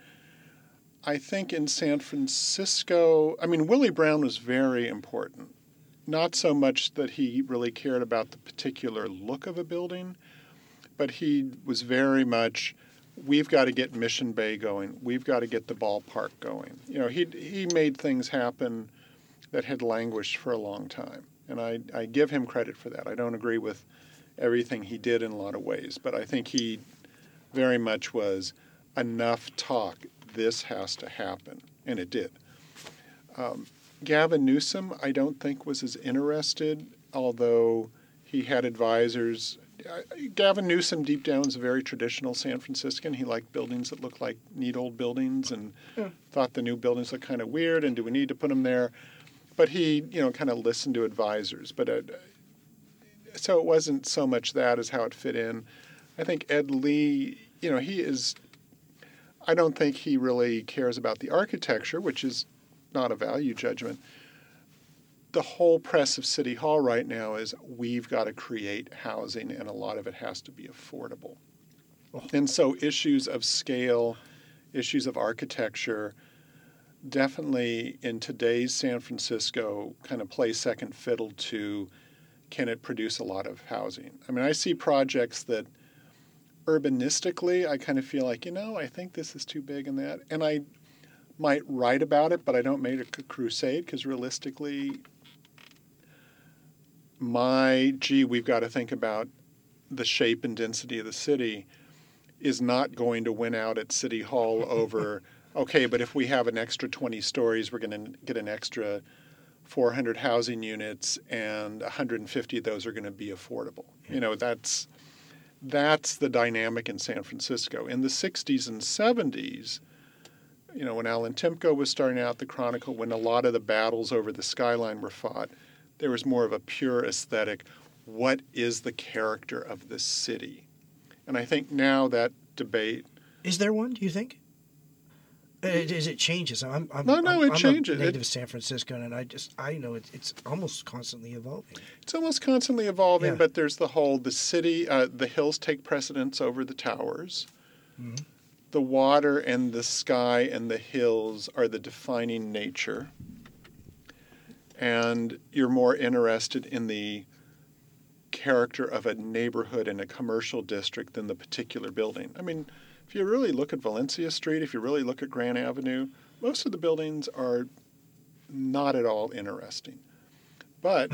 I think in San Francisco, I mean, Willie Brown was very important. Not so much that he really cared about the particular look of a building, but he was very much we've got to get Mission Bay going. We've got to get the ballpark going. You know, he he made things happen that had languished for a long time. And I, I give him credit for that. I don't agree with everything he did in a lot of ways, but I think he very much was enough talk. This has to happen. And it did. Um, Gavin Newsom, I don't think was as interested, although he had advisors. Gavin Newsom, deep down, is a very traditional San Franciscan. He liked buildings that looked like neat old buildings and thought the new buildings looked kind of weird and do we need to put them there? But he, you know, kind of listened to advisors. But uh, so it wasn't so much that as how it fit in. I think Ed Lee, you know, he is. I don't think he really cares about the architecture, which is not a value judgment. The whole press of City Hall right now is we've got to create housing, and a lot of it has to be affordable. Oh. And so issues of scale, issues of architecture, definitely in today's San Francisco kind of play second fiddle to can it produce a lot of housing? I mean, I see projects that urbanistically I kind of feel like, you know, I think this is too big and that. And I might write about it, but I don't make a crusade because realistically, my gee, we've got to think about the shape and density of the city is not going to win out at City Hall over, okay, but if we have an extra 20 stories, we're going to get an extra 400 housing units, and 150 of those are going to be affordable. You know, that's that's the dynamic in San Francisco. In the 60s and 70s, you know, when Allan Temko was starting out the Chronicle, when a lot of the battles over the skyline were fought, there was more of a pure aesthetic. What is the character of the city? And I think now that debate Is there one? Do you think? Uh, It, is it changes? I'm, I'm, No, no, I'm, it I'm changes. A It- San Francisco, and I just I know it, it's almost constantly evolving. It's almost constantly evolving, Yeah. but there's the whole the city, uh, the hills take precedence over the towers. Mhm. The water and the sky and the hills are the defining nature. And you're more interested in the character of a neighborhood and a commercial district than the particular building. I mean, if you really look at Valencia Street, if you really look at Grant Avenue, most of the buildings are not at all interesting. But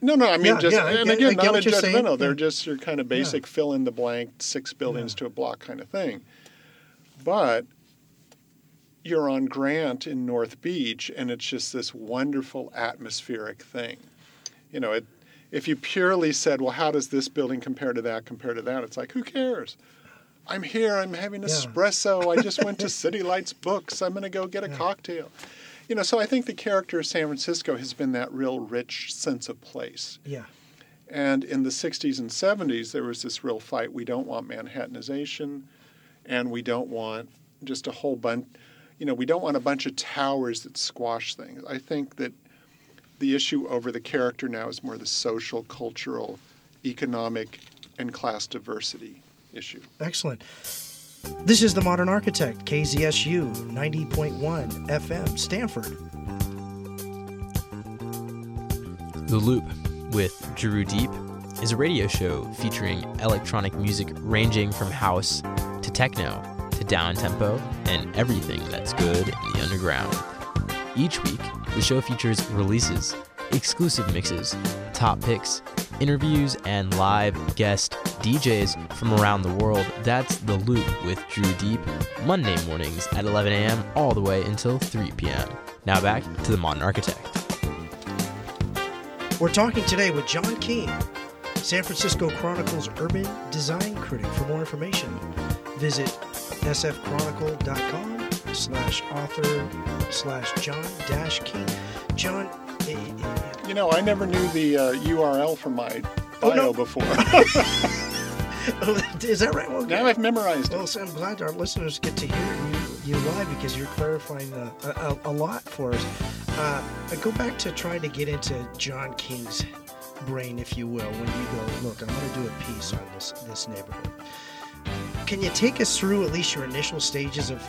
no, no, I mean Yeah, just yeah, and get- again, not a what you're saying. judgmental. They're Yeah. just your kind of basic fill in the blank, six buildings to a block kind of thing. But you're on Grant in North Beach, and it's just this wonderful atmospheric thing. You know, it, if you purely said, well, how does this building compare to that, compare to that? It's like, who cares? I'm here. I'm having Yeah. espresso. I just went to City Lights Books. I'm going to go get a cocktail. You know, so I think the character of San Francisco has been that real rich sense of place. Yeah. And in the 60s and 70s, there was this real fight. We don't want Manhattanization, and we don't want just a whole bunch, you know, we don't want a bunch of towers that squash things. I think that the issue over the character now is more the social, cultural, economic, and class diversity issue. Excellent. This is The Modern Architect, KZSU 90.1 FM, Stanford. The Loop with Drew Deep is a radio show featuring electronic music ranging from house to techno to down tempo and everything that's good in the underground. Each week, the show features releases, exclusive mixes, top picks, interviews, and live guest DJs from around the world. That's The Loop with Drew Deep, Monday mornings at 11 a.m. all the way until 3 p.m. Now back to The Modern Architect. We're talking today with John King, San Francisco Chronicle's urban design critic. For more information, visit sfchronicle.com slash author slash John dash King. John, eh, eh, You know, I never knew the uh, URL for my Oh, bio no. before. oh, is that right? Well, now I've memorized it. Well, so I'm glad our listeners get to hear you, you live because you're clarifying uh, a, a, a lot for us. Uh, I go back to trying to get into John King's brain, if you will, when you go, look, I'm going to do a piece on this this neighborhood. Can you take us through at least your initial stages of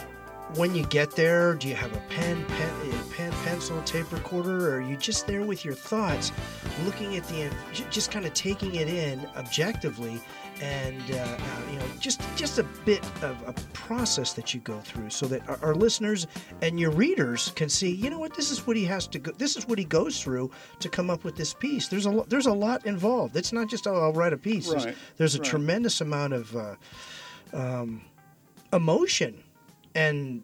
when you get there? Do you have a pen, pen, a pen, pencil, tape recorder, or are you just there with your thoughts, looking at the, just kind of taking it in objectively, and uh, uh, you know, just just a bit of a process that you go through, so that our, our listeners and your readers can see, you know what, this is what he has to go, this is what he goes through to come up with this piece. There's a there's a lot involved. It's not just oh, I'll write a piece. There's, there's a right. tremendous amount of uh, um, emotion and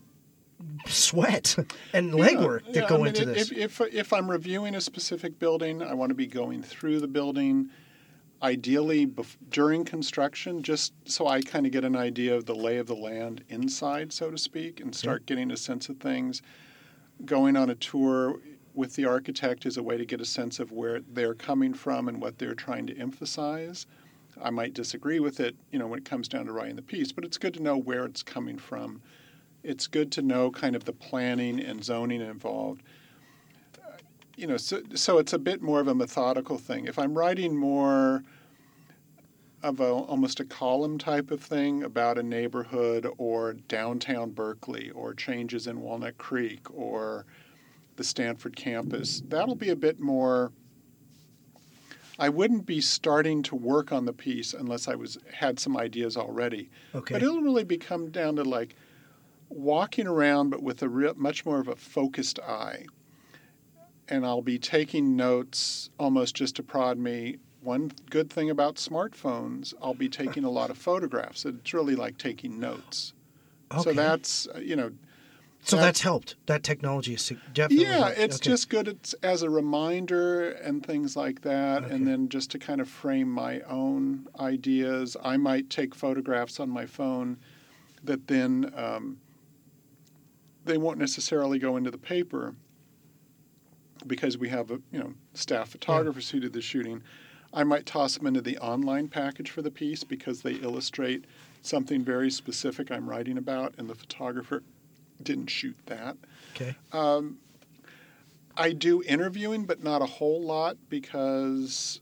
sweat and legwork Yeah, that yeah, go I mean, into if, this. If, if I'm reviewing a specific building, I want to be going through the building, ideally bef- during construction, just so I kind of get an idea of the lay of the land inside, so to speak, and start getting a sense of things. Going on a tour with the architect is a way to get a sense of where they're coming from and what they're trying to emphasize. I might disagree with it, you know, when it comes down to writing the piece, but it's good to know where it's coming from. It's good to know kind of the planning and zoning involved. You know, so, so it's a bit more of a methodical thing. If I'm writing more of a almost a column type of thing about a neighborhood or downtown Berkeley or changes in Walnut Creek or the Stanford campus, that'll be a bit more I wouldn't be starting to work on the piece unless I was had some ideas already. Okay. But it'll really become down to like walking around, but with a real, much more of a focused eye. And I'll be taking notes almost just to prod me. One good thing about smartphones, I'll be taking a lot of photographs. It's really like taking notes. So that's, uh, you know, so that- that's helped. That technology is definitely. yeah, helped. it's Okay. just good it's, as a reminder and things like that. Okay. And then just to kind of frame my own ideas, I might take photographs on my phone that then um, they won't necessarily go into the paper because we have a you know staff photographers who did the shooting. I might toss them into the online package for the piece because they illustrate something very specific I'm writing about, and the photographer didn't shoot that. okay. Um, I do interviewing, but not a whole lot because,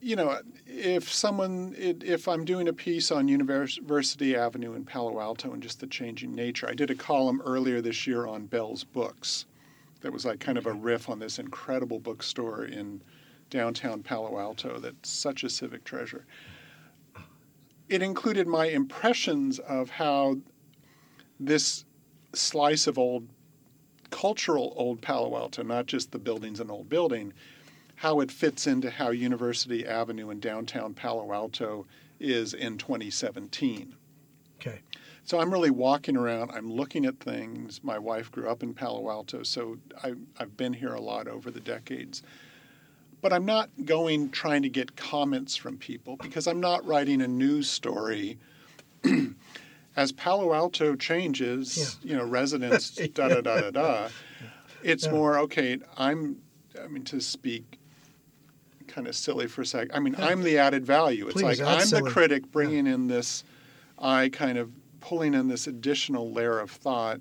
you know, if someone, it, if I'm doing a piece on University Avenue in Palo Alto and just the changing nature, I did a column earlier this year on Bell's Books that was like kind of a riff on this incredible bookstore in downtown Palo Alto that's such a civic treasure. It included my impressions of how this slice of old cultural old Palo Alto, not just the buildings and old building, how it fits into how University Avenue in downtown Palo Alto is in 2017. Okay. So I'm really walking around. I'm looking at things. My wife grew up in Palo Alto, so I, I've been here a lot over the decades. But I'm not going trying to get comments from people because I'm not writing a news story. As Palo Alto changes, Yeah. you know, residents, da da da da da. It's Yeah. more okay. I'm, I mean, to speak kind of silly for a sec. I mean, I'm the added value. It's Please, like I'm silly. the critic bringing in this I kind of pulling in this additional layer of thought.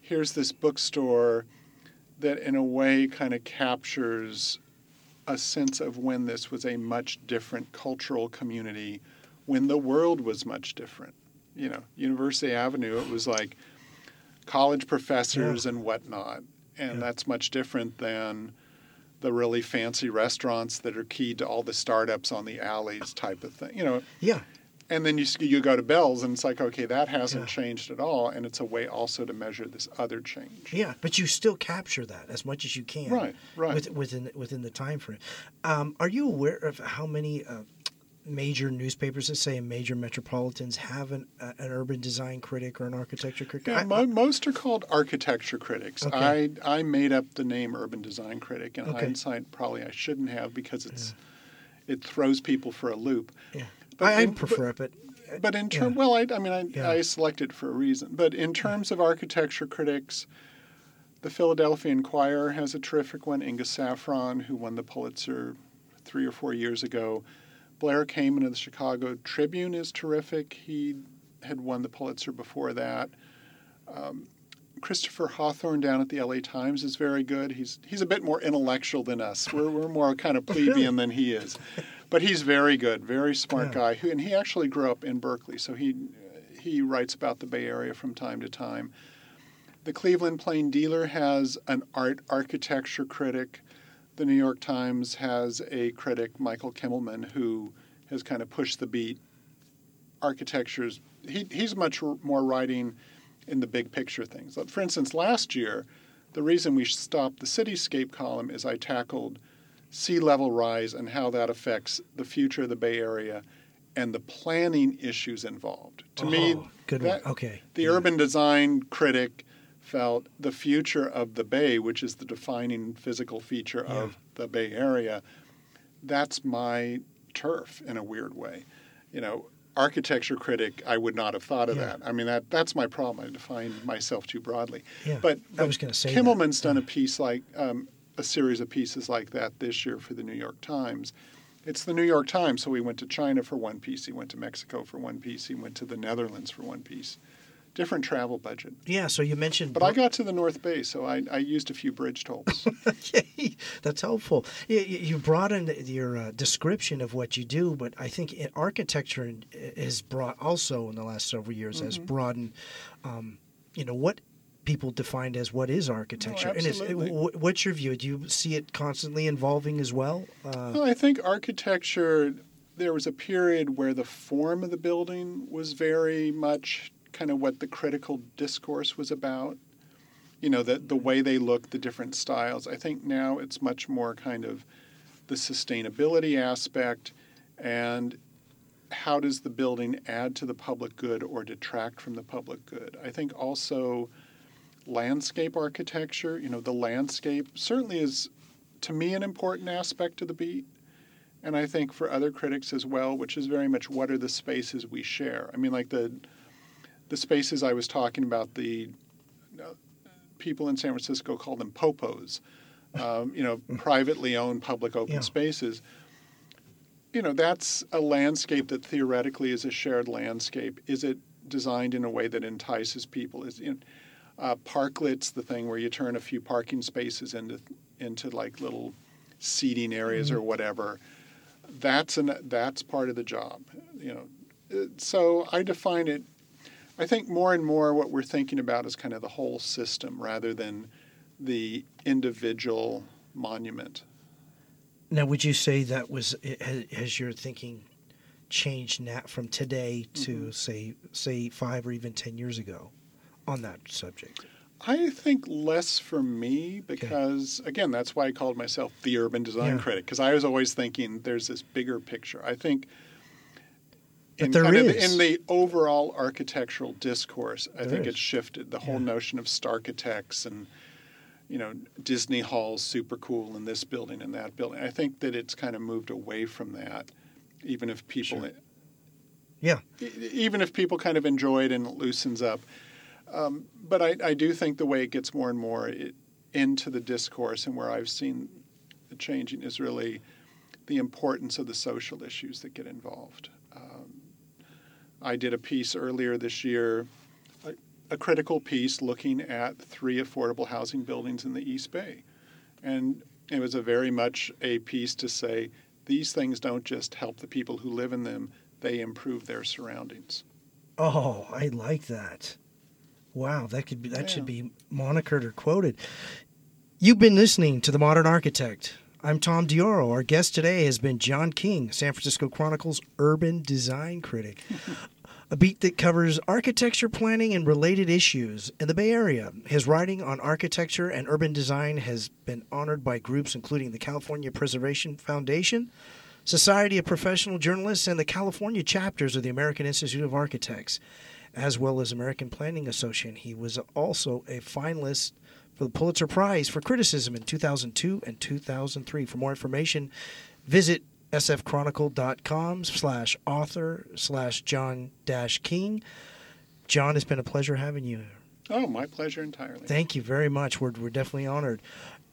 Here's this bookstore that, in a way, kind of captures a sense of when this was a much different cultural community, when the world was much different. You know, University Avenue, it was like college professors and whatnot. And Yeah. that's much different than the really fancy restaurants that are key to all the startups on the alleys type of thing. You know, Yeah. And then you you go to Bell's, and it's like, okay, that hasn't Yeah. changed at all, and it's a way also to measure this other change. Yeah, but you still capture that as much as you can. Right, right. With, within within the time frame. Um, are you aware of how many uh, major newspapers, let's say in major metropolitans, have an, uh, an urban design critic or an architecture critic? Yeah, I- mo- most are called architecture critics. Okay. I I made up the name urban design critic. In Okay. hindsight, probably I shouldn't have because it's it throws people for a loop. yeah. But I, in- prefer it, but But in terms, Yeah. well, I, I mean, I, Yeah. I selected for a reason. But in terms of architecture critics, the Philadelphia Inquirer has a terrific one. Inga Saffron, who won the Pulitzer three or four years ago. Blair Kamin of the Chicago Tribune is terrific. He had won the Pulitzer before that. Um, Christopher Hawthorne down at the LA Times is very good. He's he's a bit more intellectual than us. We're, we're more kind of plebeian than he is, but he's very good, very smart Yeah. guy. Who and he actually grew up in Berkeley, so he he writes about the Bay Area from time to time. The Cleveland Plain Dealer has an art architecture critic. The New York Times has a critic, Michael Kimmelman, who has kind of pushed the beat. Architecture's he, he's much more writing in the big picture things. For instance, last year, the reason we stopped the cityscape column is I tackled sea level rise and how that affects the future of the Bay Area and the planning issues involved. To me, Oh, good that- one. Okay. the Yeah. urban design critic felt the future of the Bay, which is the defining physical feature of the Bay Area, that's my turf in a weird way. You know, architecture critic, I would not have thought of Yeah. that. I mean, that that's my problem. I define myself too broadly. Yeah, But, I was gonna say that. Kimmelman's done a piece like um, a series of pieces like that this year for the New York Times. It's the New York Times, so he went to China for one piece, he went to Mexico for one piece, he went to the Netherlands for one piece. Different travel budget. Yeah, so you mentioned But I got to the North Bay, so I, I used a few bridge tolls. Yay, That's helpful. You, you you broadened your uh, description of what you do, but I think architecture has brought also in the last several years has Mm-hmm. broadened, um, you know, what people defined as what is architecture. and it's, absolutely. what's your view? Do you see it constantly evolving as well? Uh, Well, I think architecture, there was a period where the form of the building was very much kind of what the critical discourse was about. You know, the, the way they look, the different styles. I think now it's much more kind of the sustainability aspect and how does the building add to the public good or detract from the public good. I think also landscape architecture, you know, the landscape certainly is to me an important aspect of the beat and I think for other critics as well, which is very much what are the spaces we share. I mean, like the the spaces I was talking about, the uh, people in San Francisco call them popos, um, you know, privately owned public open Yeah. spaces. You know, that's a landscape that theoretically is a shared landscape. Is it designed in a way that entices people? Is you know, uh, parklets the thing where you turn a few parking spaces into into like little seating areas or whatever? That's an that's part of the job. You know, Uh, so I define it. I think more and more what we're thinking about is kind of the whole system rather than the individual monument. Now, would you say that was has, has your thinking changed now from today to Mm-hmm. say say five or even ten years ago on that subject? I think less for me because, again, that's why I called myself the urban design Yeah. critic because I was always thinking there's this bigger picture. I think in there kind of in the overall architectural discourse, I There think is. it's shifted. The whole Yeah. notion of starchitects and you know Disney Hall's super cool in this building and that building. I think that it's kind of moved away from that, even if people Sure. Yeah. even if people kind of enjoy it and it loosens up. Um, but I, I do think the way it gets more and more it, into the discourse and where I've seen the changing is really the importance of the social issues that get involved. Um, I did a piece earlier this year, a, a critical piece looking at three affordable housing buildings in the East Bay. And it was a very much a piece to say these things don't just help the people who live in them, they improve their surroundings. Oh, I like that. Wow, that could be that should be monikered or quoted. You've been listening to The Modern Architect. I'm Tom Dioro. Our guest today has been John King, San Francisco Chronicle's urban design critic. a beat that covers architecture planning and related issues in the Bay Area. His writing on architecture and urban design has been honored by groups including the California Preservation Foundation, Society of Professional Journalists, and the California chapters of the American Institute of Architects, as well as American Planning Association. He was also a finalist for the Pulitzer Prize for Criticism in 2002 and 2003. For more information, visit sfchronicle.com slash author slash John dash King. John, it's been a pleasure having you. Oh, my pleasure entirely. Thank you very much. We're, we're definitely honored.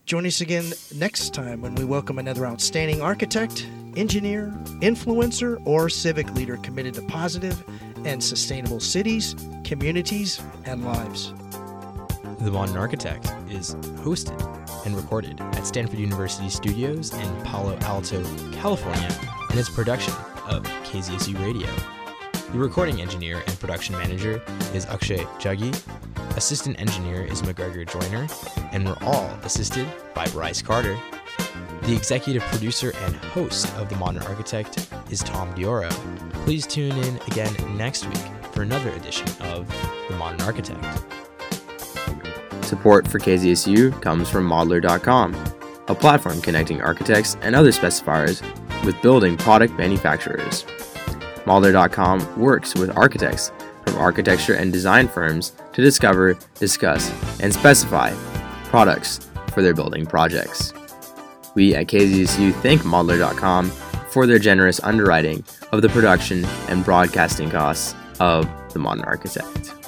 Join us again next time when we welcome another outstanding architect, engineer, influencer, or civic leader committed to positive and sustainable cities, communities, and lives. The Modern Architect is hosted and recorded at Stanford University Studios in Palo Alto, California, and is a production of KZSU Radio. The recording engineer and production manager is Akshay Jaggi. Assistant engineer is McGregor Joyner, and we're all assisted by Bryce Carter. The executive producer and host of The Modern Architect is Tom Dioro. Please tune in again next week for another edition of The Modern Architect. Support for KZSU comes from Modlar.com, a platform connecting architects and other specifiers with building product manufacturers. Modlar.com works with architects from architecture and design firms to discover, discuss, and specify products for their building projects. We at KZSU thank Modlar.com for their generous underwriting of the production and broadcasting costs of The Modern Architect.